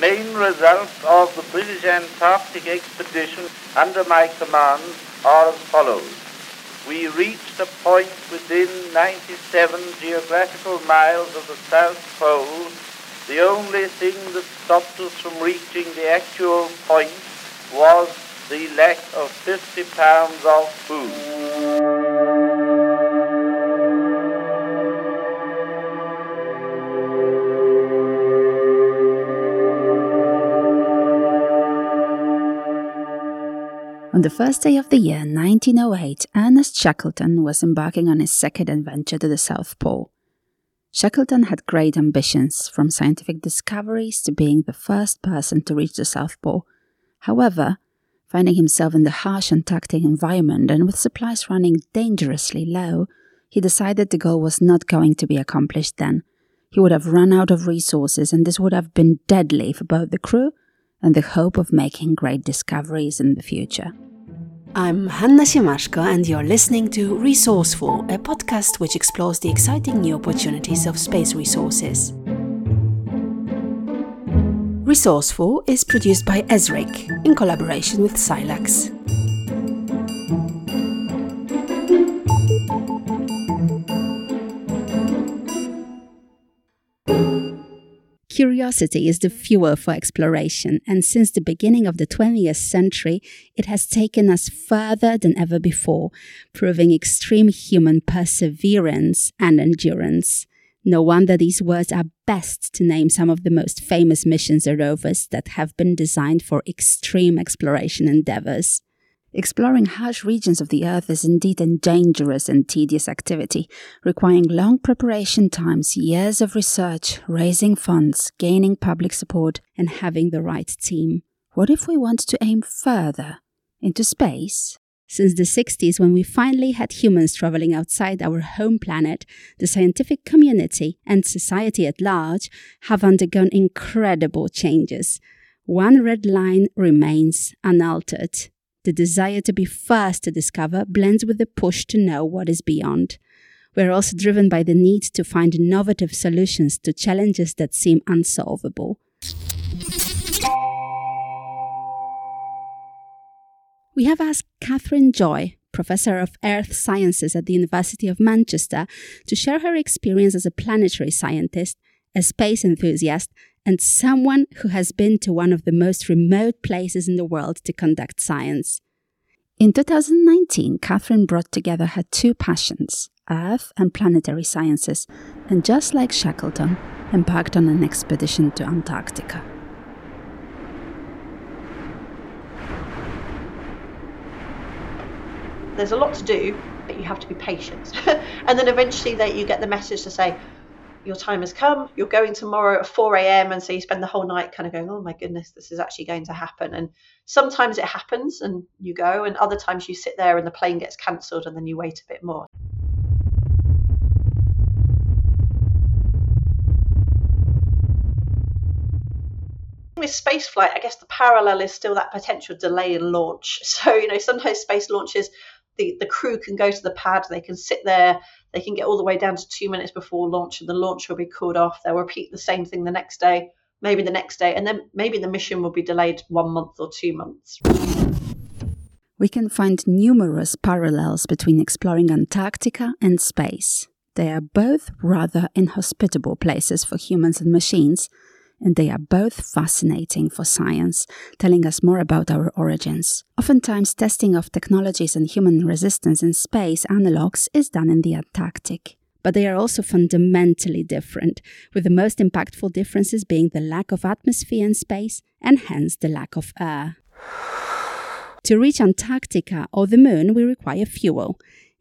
main results of the British Antarctic expedition under my command are as follows. We reached a point within 97 geographical miles of the South Pole. The only thing that stopped us from reaching the actual point was the lack of 50 pounds of food. The first day of the year 1908, Ernest Shackleton was embarking on his second adventure to the South Pole. Shackleton had great ambitions, from scientific discoveries to being the first person to reach the South Pole. However, finding himself in the harsh Antarctic environment and with supplies running dangerously low, he decided the goal was not going to be accomplished then. He would have run out of resources, and this would have been deadly for both the crew and the hope of making great discoveries in the future. I'm Hanna Siemaszko, and you're listening to Resourceful, a podcast which explores the exciting new opportunities of space resources. Resourceful is produced by Esric in collaboration with SciLux. Curiosity is the fuel for exploration, and since the beginning of the 20th century, it has taken us further than ever before, proving extreme human perseverance and endurance. No wonder these words are best to name some of the most famous missions or rovers that have been designed for extreme exploration endeavors. Exploring harsh regions of the Earth is indeed a dangerous and tedious activity, requiring long preparation times, years of research, raising funds, gaining public support, and having the right team. What if we want to aim further? Into space? Since the 60s, when we finally had humans traveling outside our home planet, the scientific community and society at large have undergone incredible changes. One red line remains unaltered the desire to be first to discover blends with the push to know what is beyond. We're also driven by the need to find innovative solutions to challenges that seem unsolvable. We have asked Katherine Joy, professor of earth sciences at the University of Manchester, to share her experience as a planetary scientist, a space enthusiast, and someone who has been to one of the most remote places in the world to conduct science. In 2019, Katherine brought together her two passions, Earth and planetary sciences, and just like Shackleton, embarked on an expedition to Antarctica. There's a lot to do, but you have to be patient. and then eventually that you get the message to say, your time has come, you're going tomorrow at 4 a.m. And so you spend the whole night kind of going, oh my goodness, this is actually going to happen. And sometimes it happens and you go, and other times you sit there and the plane gets cancelled and then you wait a bit more. With spaceflight, I guess the parallel is still that potential delay in launch. So, you know, sometimes space launches the, the crew can go to the pad, they can sit there, they can get all the way down to two minutes before launch, and the launch will be called off. They'll repeat the same thing the next day, maybe the next day, and then maybe the mission will be delayed one month or two months. We can find numerous parallels between exploring Antarctica and space. They are both rather inhospitable places for humans and machines, and they are both fascinating for science, telling us more about our origins. Oftentimes, testing of technologies and human resistance in space analogues is done in the Antarctic. But they are also fundamentally different, with the most impactful differences being the lack of atmosphere in space and hence the lack of air. To reach Antarctica or the moon, we require fuel.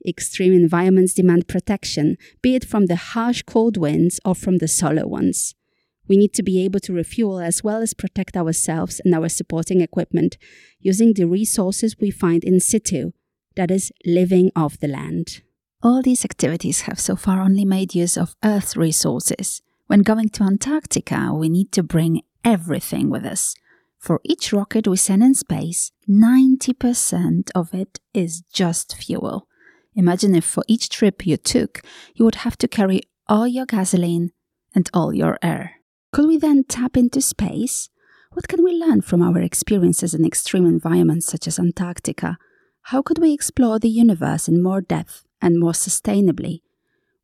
Extreme environments demand protection, be it from the harsh cold winds or from the solar ones. We need to be able to refuel as well as protect ourselves and our supporting equipment using the resources we find in situ, that is, living off the land. All these activities have so far only made use of Earth's resources. When going to Antarctica, we need to bring everything with us. For each rocket we send in space, 90% of it is just fuel. Imagine if for each trip you took, you would have to carry all your gasoline and all your air. Could we then tap into space? What can we learn from our experiences in extreme environments such as Antarctica? How could we explore the universe in more depth and more sustainably?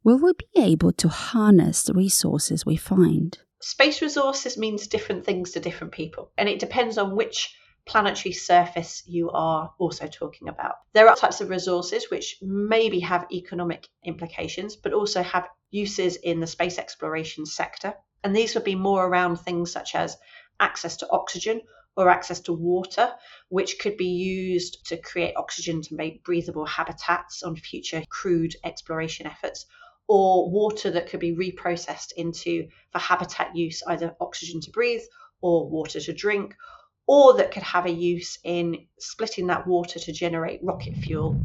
Will we be able to harness the resources we find? Space resources means different things to different people, and it depends on which planetary surface you are also talking about. There are types of resources which maybe have economic implications, but also have uses in the space exploration sector. And these would be more around things such as access to oxygen or access to water, which could be used to create oxygen to make breathable habitats on future crewed exploration efforts, or water that could be reprocessed into for habitat use, either oxygen to breathe or water to drink, or that could have a use in splitting that water to generate rocket fuel.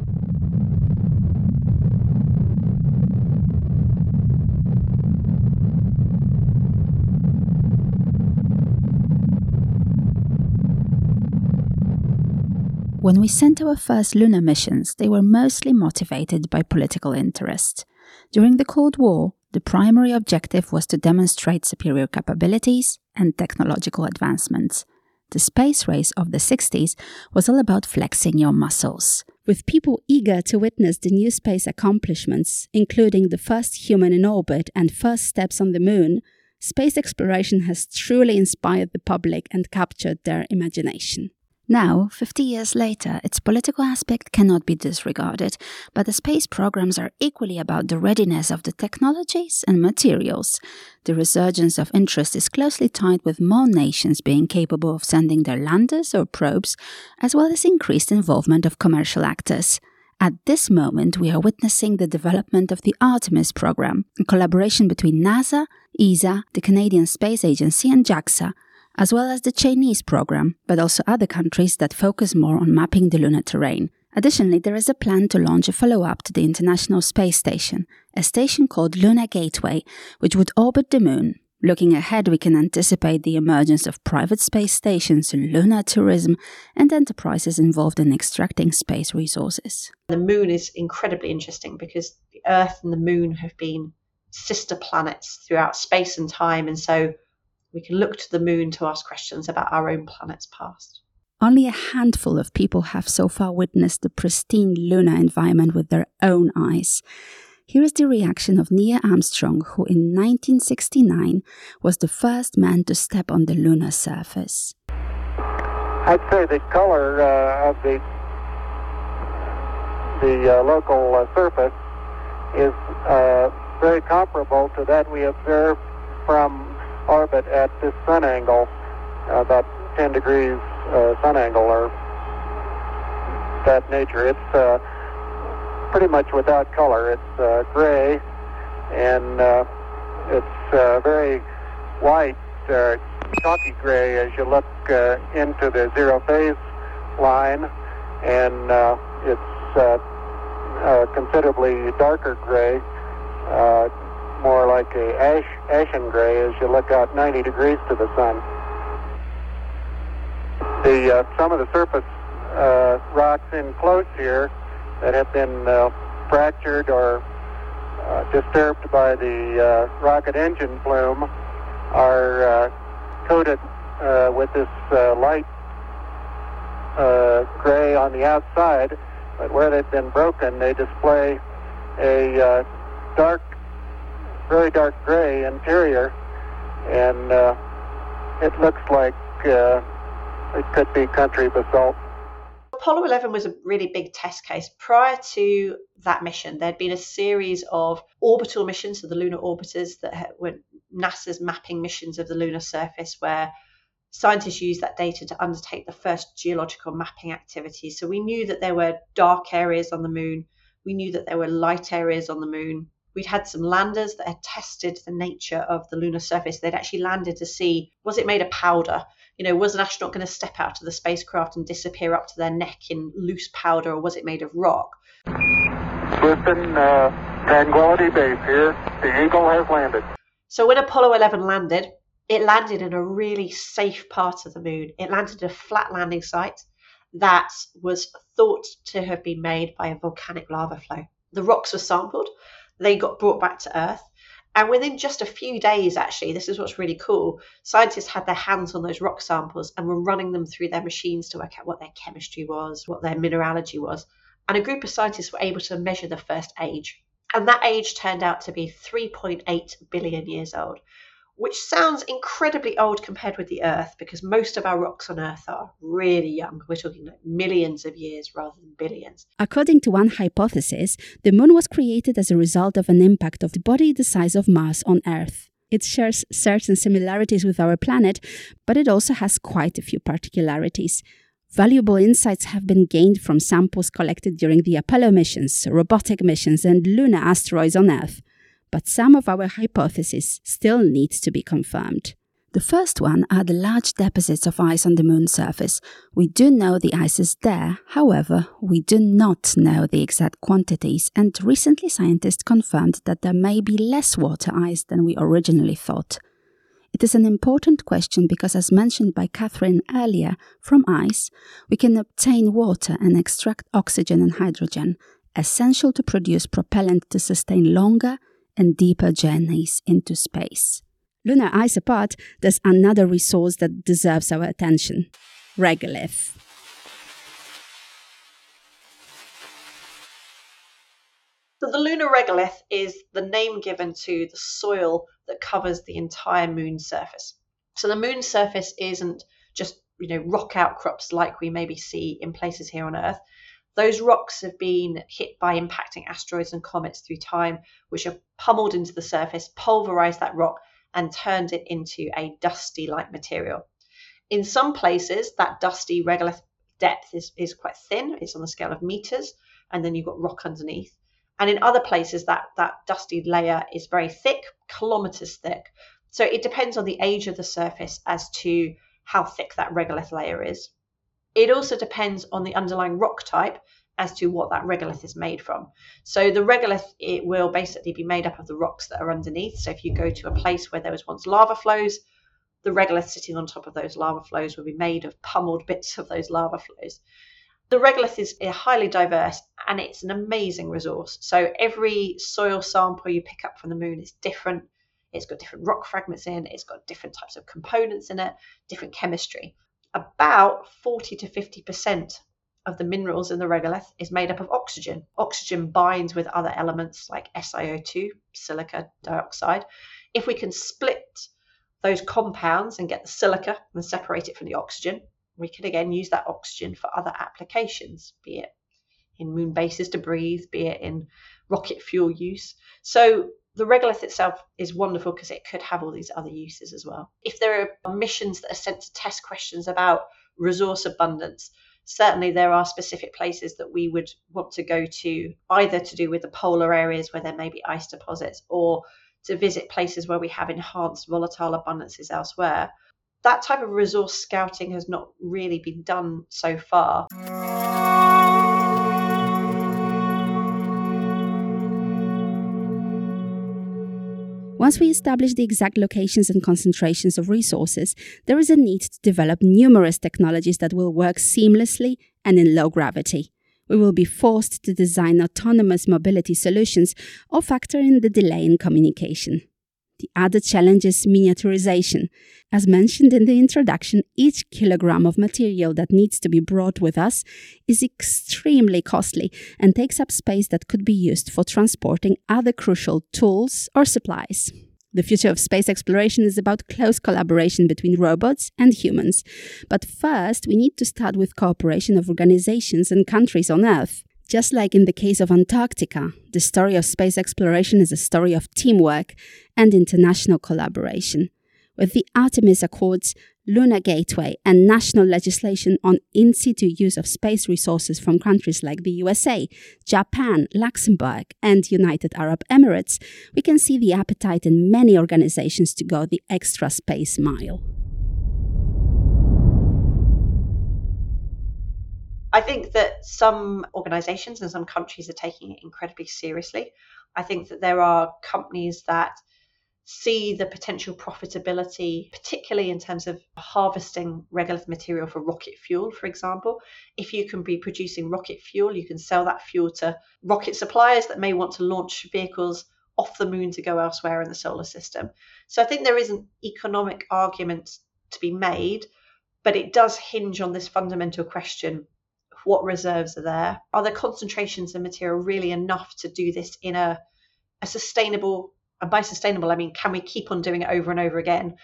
When we sent our first lunar missions, they were mostly motivated by political interest. During the Cold War, the primary objective was to demonstrate superior capabilities and technological advancements. The space race of the 60s was all about flexing your muscles. With people eager to witness the new space accomplishments, including the first human in orbit and first steps on the moon, space exploration has truly inspired the public and captured their imagination. Now, 50 years later, its political aspect cannot be disregarded, but the space programs are equally about the readiness of the technologies and materials. The resurgence of interest is closely tied with more nations being capable of sending their landers or probes, as well as increased involvement of commercial actors. At this moment, we are witnessing the development of the Artemis program, a collaboration between NASA, ESA, the Canadian Space Agency, and JAXA, as well as the Chinese program, but also other countries that focus more on mapping the lunar terrain. Additionally, there is a plan to launch a follow up to the International Space Station, a station called Lunar Gateway, which would orbit the Moon. Looking ahead, we can anticipate the emergence of private space stations, lunar tourism, and enterprises involved in extracting space resources. The Moon is incredibly interesting because the Earth and the Moon have been sister planets throughout space and time, and so we can look to the moon to ask questions about our own planet's past. Only a handful of people have so far witnessed the pristine lunar environment with their own eyes. Here is the reaction of Neil Armstrong, who in 1969 was the first man to step on the lunar surface. I'd say the color uh, of the the uh, local uh, surface is uh, very comparable to that we observed from orbit at this sun angle, uh, about 10 degrees uh, sun angle or that nature. It's uh, pretty much without color. It's gray and it's very white, chalky gray as you look into the zero phase line, and uh, it's uh, uh, considerably darker gray. More like a ash, ashen gray as you look out 90 degrees to the sun. The uh, some of the surface uh, rocks in close here that have been uh, fractured or uh, disturbed by the uh, rocket engine plume are uh, coated with this light gray on the outside, but where they've been broken, they display a dark very dark gray interior, and uh, it looks like uh, it could be country basalt. Apollo 11 was a really big test case. Prior to that mission, there'd been a series of orbital missions, so the lunar orbiters that were NASA's mapping missions of the lunar surface, where scientists used that data to undertake the first geological mapping activities. So we knew that there were dark areas on the moon. We knew that there were light areas on the moon. We'd had some landers that had tested the nature of the lunar surface. They'd actually landed to see was it made of powder? You know, was an astronaut going to step out of the spacecraft and disappear up to their neck in loose powder, or was it made of rock? Listen, uh, Tranquility Base here. The Eagle has landed. So when Apollo 11 landed, it landed in a really safe part of the moon. It landed at a flat landing site that was thought to have been made by a volcanic lava flow. The rocks were sampled they got brought back to Earth. And within just a few days, actually, this is what's really cool. Scientists had their hands on those rock samples and were running them through their machines to work out what their chemistry was, what their mineralogy was. And a group of scientists were able to measure the first age. And that age turned out to be 3.8 billion years old, which sounds incredibly old compared with the Earth because most of our rocks on Earth are really young. We're talking like millions of years rather than billions. According to one hypothesis, the moon was created as a result of an impact of the body the size of Mars on Earth. It shares certain similarities with our planet, but it also has quite a few particularities. Valuable insights have been gained from samples collected during the Apollo missions, robotic missions, and lunar asteroids on Earth but some of our hypotheses still need to be confirmed. The first one are the large deposits of ice on the moon's surface. We do know the ice is there, however, we do not know the exact quantities, and recently scientists confirmed that there may be less water ice than we originally thought. It is an important question because, as mentioned by Katherine earlier, from ice we can obtain water and extract oxygen and hydrogen, essential to produce propellant to sustain longer and deeper journeys into space. Lunar ice apart, there's another resource that deserves our attention regolith. So the lunar regolith is the name given to the soil that covers the entire moon's surface. So the moon's surface isn't just you know rock outcrops like we maybe see in places here on Earth. Those rocks have been hit by impacting asteroids and comets through time, which have pummeled into the surface, pulverized that rock, and turned it into a dusty like material. In some places, that dusty regolith depth is, is quite thin, it's on the scale of meters, and then you've got rock underneath. And in other places, that, that dusty layer is very thick, kilometers thick. So it depends on the age of the surface as to how thick that regolith layer is. It also depends on the underlying rock type as to what that regolith is made from. So the regolith it will basically be made up of the rocks that are underneath. So if you go to a place where there was once lava flows, the regolith sitting on top of those lava flows will be made of pummeled bits of those lava flows. The regolith is eh, highly diverse and it's an amazing resource. So every soil sample you pick up from the moon is different. It's got different rock fragments in, it, it's got different types of components in it, different chemistry about 40 to 50% of the minerals in the regolith is made up of oxygen. Oxygen binds with other elements like SiO2, silica dioxide. If we can split those compounds and get the silica and separate it from the oxygen, we can again use that oxygen for other applications, be it in moon bases to breathe, be it in rocket fuel use. So the regolith itself is wonderful because it could have all these other uses as well. If there are missions that are sent to test questions about resource abundance, certainly there are specific places that we would want to go to, either to do with the polar areas where there may be ice deposits or to visit places where we have enhanced volatile abundances elsewhere. That type of resource scouting has not really been done so far. Once we establish the exact locations and concentrations of resources, there is a need to develop numerous technologies that will work seamlessly and in low gravity. We will be forced to design autonomous mobility solutions or factor in the delay in communication. The other challenge is miniaturization. As mentioned in the introduction, each kilogram of material that needs to be brought with us is extremely costly and takes up space that could be used for transporting other crucial tools or supplies. The future of space exploration is about close collaboration between robots and humans. But first, we need to start with cooperation of organizations and countries on Earth. Just like in the case of Antarctica, the story of space exploration is a story of teamwork and international collaboration. With the Artemis Accords, Lunar Gateway, and national legislation on in situ use of space resources from countries like the USA, Japan, Luxembourg, and United Arab Emirates, we can see the appetite in many organizations to go the extra space mile. I think that some organizations and some countries are taking it incredibly seriously. I think that there are companies that see the potential profitability, particularly in terms of harvesting regolith material for rocket fuel, for example. If you can be producing rocket fuel, you can sell that fuel to rocket suppliers that may want to launch vehicles off the moon to go elsewhere in the solar system. So I think there is an economic argument to be made, but it does hinge on this fundamental question what reserves are there? Are the concentrations of material really enough to do this in a, a sustainable, and by sustainable, I mean, can we keep on doing it over and over again?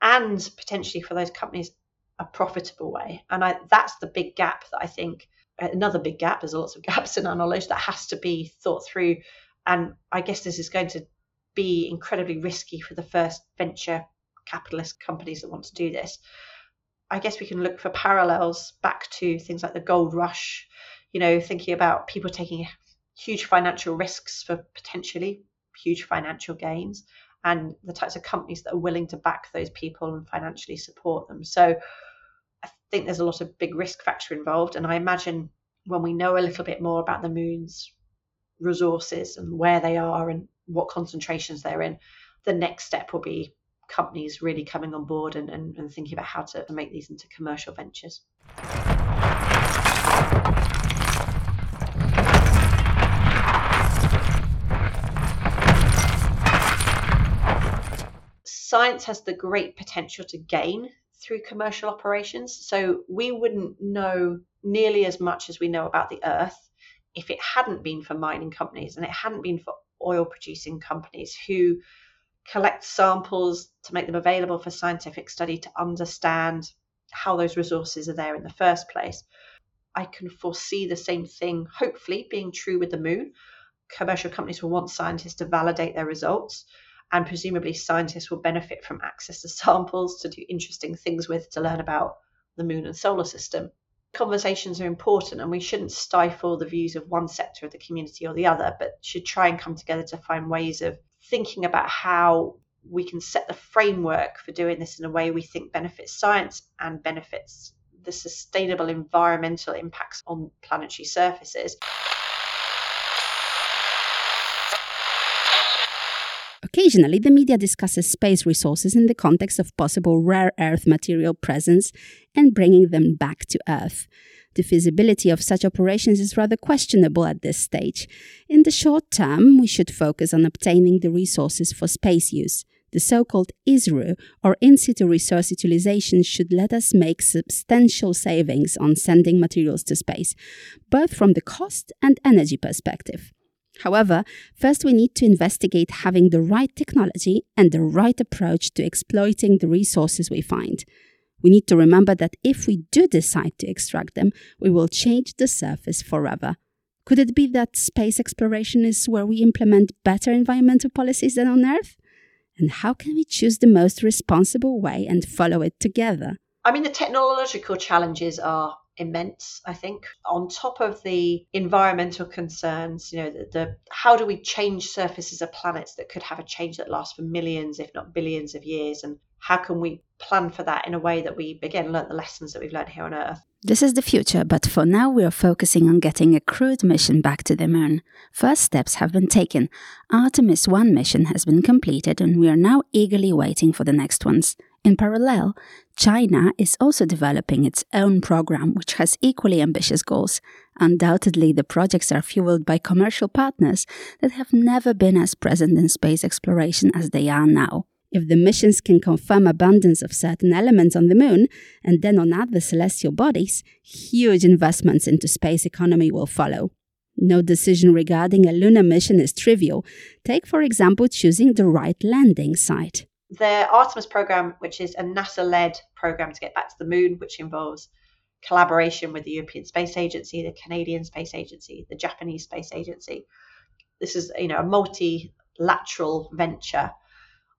And potentially for those companies, a profitable way. And I, that's the big gap that I think, another big gap, there's lots of gaps in our knowledge that has to be thought through. And I guess this is going to be incredibly risky for the first venture capitalist companies that want to do this. I guess we can look for parallels back to things like the gold rush, you know, thinking about people taking huge financial risks for potentially huge financial gains and the types of companies that are willing to back those people and financially support them. So I think there's a lot of big risk factor involved. And I imagine when we know a little bit more about the moon's resources and where they are and what concentrations they're in, the next step will be companies really coming on board and, and, and thinking about how to make these into commercial ventures. Science has the great potential to gain through commercial operations. So we wouldn't know nearly as much as we know about the Earth if it hadn't been for mining companies and it hadn't been for oil producing companies who collect samples to make them available for scientific study to understand how those resources are there in the first place. I can foresee the same thing, hopefully, being true with the moon. Commercial companies will want scientists to validate their results, and presumably, scientists will benefit from access to samples to do interesting things with to learn about the moon and solar system. Conversations are important, and we shouldn't stifle the views of one sector of the community or the other, but should try and come together to find ways of thinking about how we can set the framework for doing this in a way we think benefits science and benefits the sustainable environmental impacts on planetary surfaces. Occasionally, the media discusses space resources in the context of possible rare earth material presence and bringing them back to Earth. The feasibility of such operations is rather questionable at this stage. In the short term, we should focus on obtaining the resources for space use. The so called ISRU, or in situ resource utilization, should let us make substantial savings on sending materials to space, both from the cost and energy perspective. However, first we need to investigate having the right technology and the right approach to exploiting the resources we find. We need to remember that if we do decide to extract them, we will change the surface forever. Could it be that space exploration is where we implement better environmental policies than on Earth? And how can we choose the most responsible way and follow it together? I mean, the technological challenges are immense i think on top of the environmental concerns you know the, the, how do we change surfaces of planets that could have a change that lasts for millions if not billions of years and how can we plan for that in a way that we again learn the lessons that we've learned here on Earth? This is the future, but for now we are focusing on getting a crewed mission back to the moon. First steps have been taken. Artemis 1 mission has been completed and we are now eagerly waiting for the next ones. In parallel, China is also developing its own program, which has equally ambitious goals. Undoubtedly, the projects are fueled by commercial partners that have never been as present in space exploration as they are now. If the missions can confirm abundance of certain elements on the moon and then on other celestial bodies, huge investments into space economy will follow. No decision regarding a lunar mission is trivial. Take, for example, choosing the right landing site. The Artemis program, which is a NASA led program to get back to the moon, which involves collaboration with the European Space Agency, the Canadian Space Agency, the Japanese Space Agency. This is you know a multilateral venture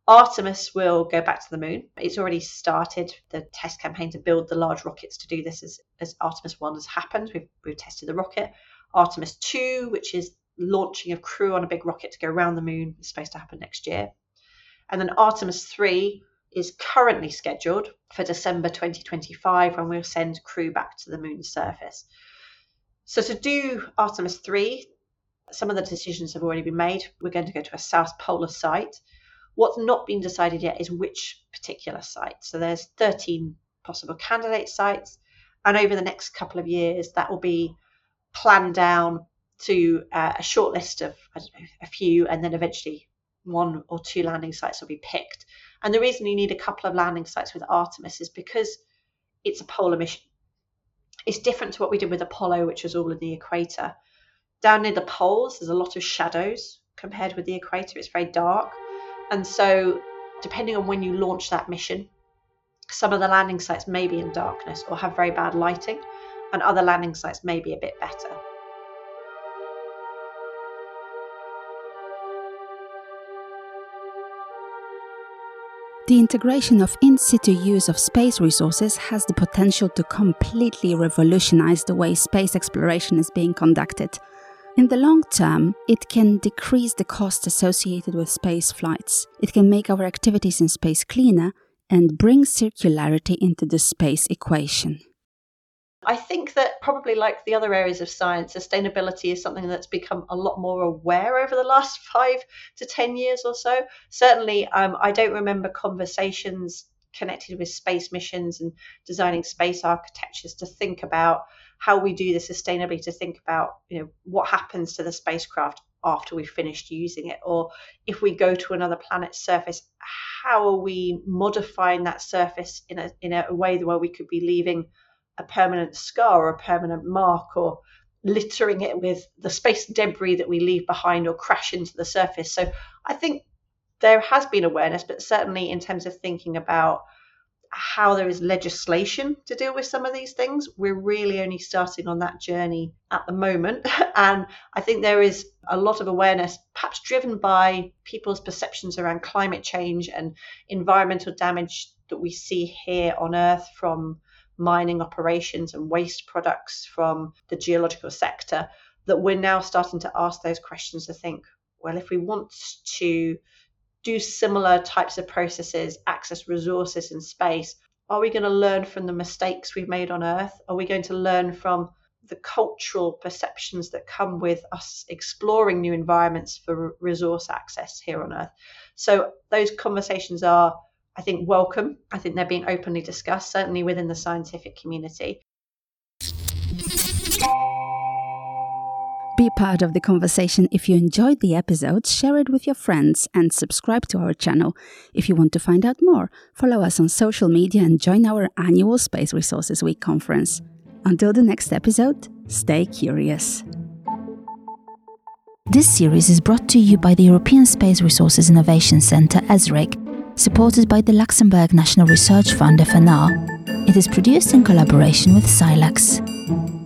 Artemis will go back to the moon. It's already started the test campaign to build the large rockets to do this as, as Artemis 1 has happened. We've, we've tested the rocket. Artemis 2, which is launching a crew on a big rocket to go around the moon, is supposed to happen next year. And then Artemis 3 is currently scheduled for December 2025 when we'll send crew back to the moon's surface. So to do Artemis 3, some of the decisions have already been made. We're going to go to a South Polar site What's not been decided yet is which particular site. So there's 13 possible candidate sites, and over the next couple of years, that will be planned down to uh, a short list of know a few, and then eventually one or two landing sites will be picked. And the reason you need a couple of landing sites with Artemis is because it's a polar mission. It's different to what we did with Apollo, which was all in the equator. Down near the poles, there's a lot of shadows compared with the equator. It's very dark. And so, depending on when you launch that mission, some of the landing sites may be in darkness or have very bad lighting, and other landing sites may be a bit better. The integration of in situ use of space resources has the potential to completely revolutionize the way space exploration is being conducted. In the long term, it can decrease the cost associated with space flights. It can make our activities in space cleaner and bring circularity into the space equation. I think that probably like the other areas of science, sustainability is something that's become a lot more aware over the last five to 10 years or so. Certainly, um, I don't remember conversations connected with space missions and designing space architectures to think about how we do this sustainably, to think about you know what happens to the spacecraft after we've finished using it, or if we go to another planet's surface, how are we modifying that surface in a in a way where we could be leaving a permanent scar or a permanent mark or littering it with the space debris that we leave behind or crash into the surface. So I think there has been awareness, but certainly in terms of thinking about how there is legislation to deal with some of these things, we're really only starting on that journey at the moment. and I think there is a lot of awareness, perhaps driven by people's perceptions around climate change and environmental damage that we see here on Earth from mining operations and waste products from the geological sector that we're now starting to ask those questions to think well if we want to do similar types of processes access resources in space are we going to learn from the mistakes we've made on earth are we going to learn from the cultural perceptions that come with us exploring new environments for resource access here on earth so those conversations are I think, welcome. I think they're being openly discussed, certainly within the scientific community. Part of the conversation if you enjoyed the episode, share it with your friends, and subscribe to our channel. If you want to find out more, follow us on social media and join our annual Space Resources Week conference. Until the next episode, stay curious. This series is brought to you by the European Space Resources Innovation Centre, ESRIC, supported by the Luxembourg National Research Fund FNR. It is produced in collaboration with SciLux.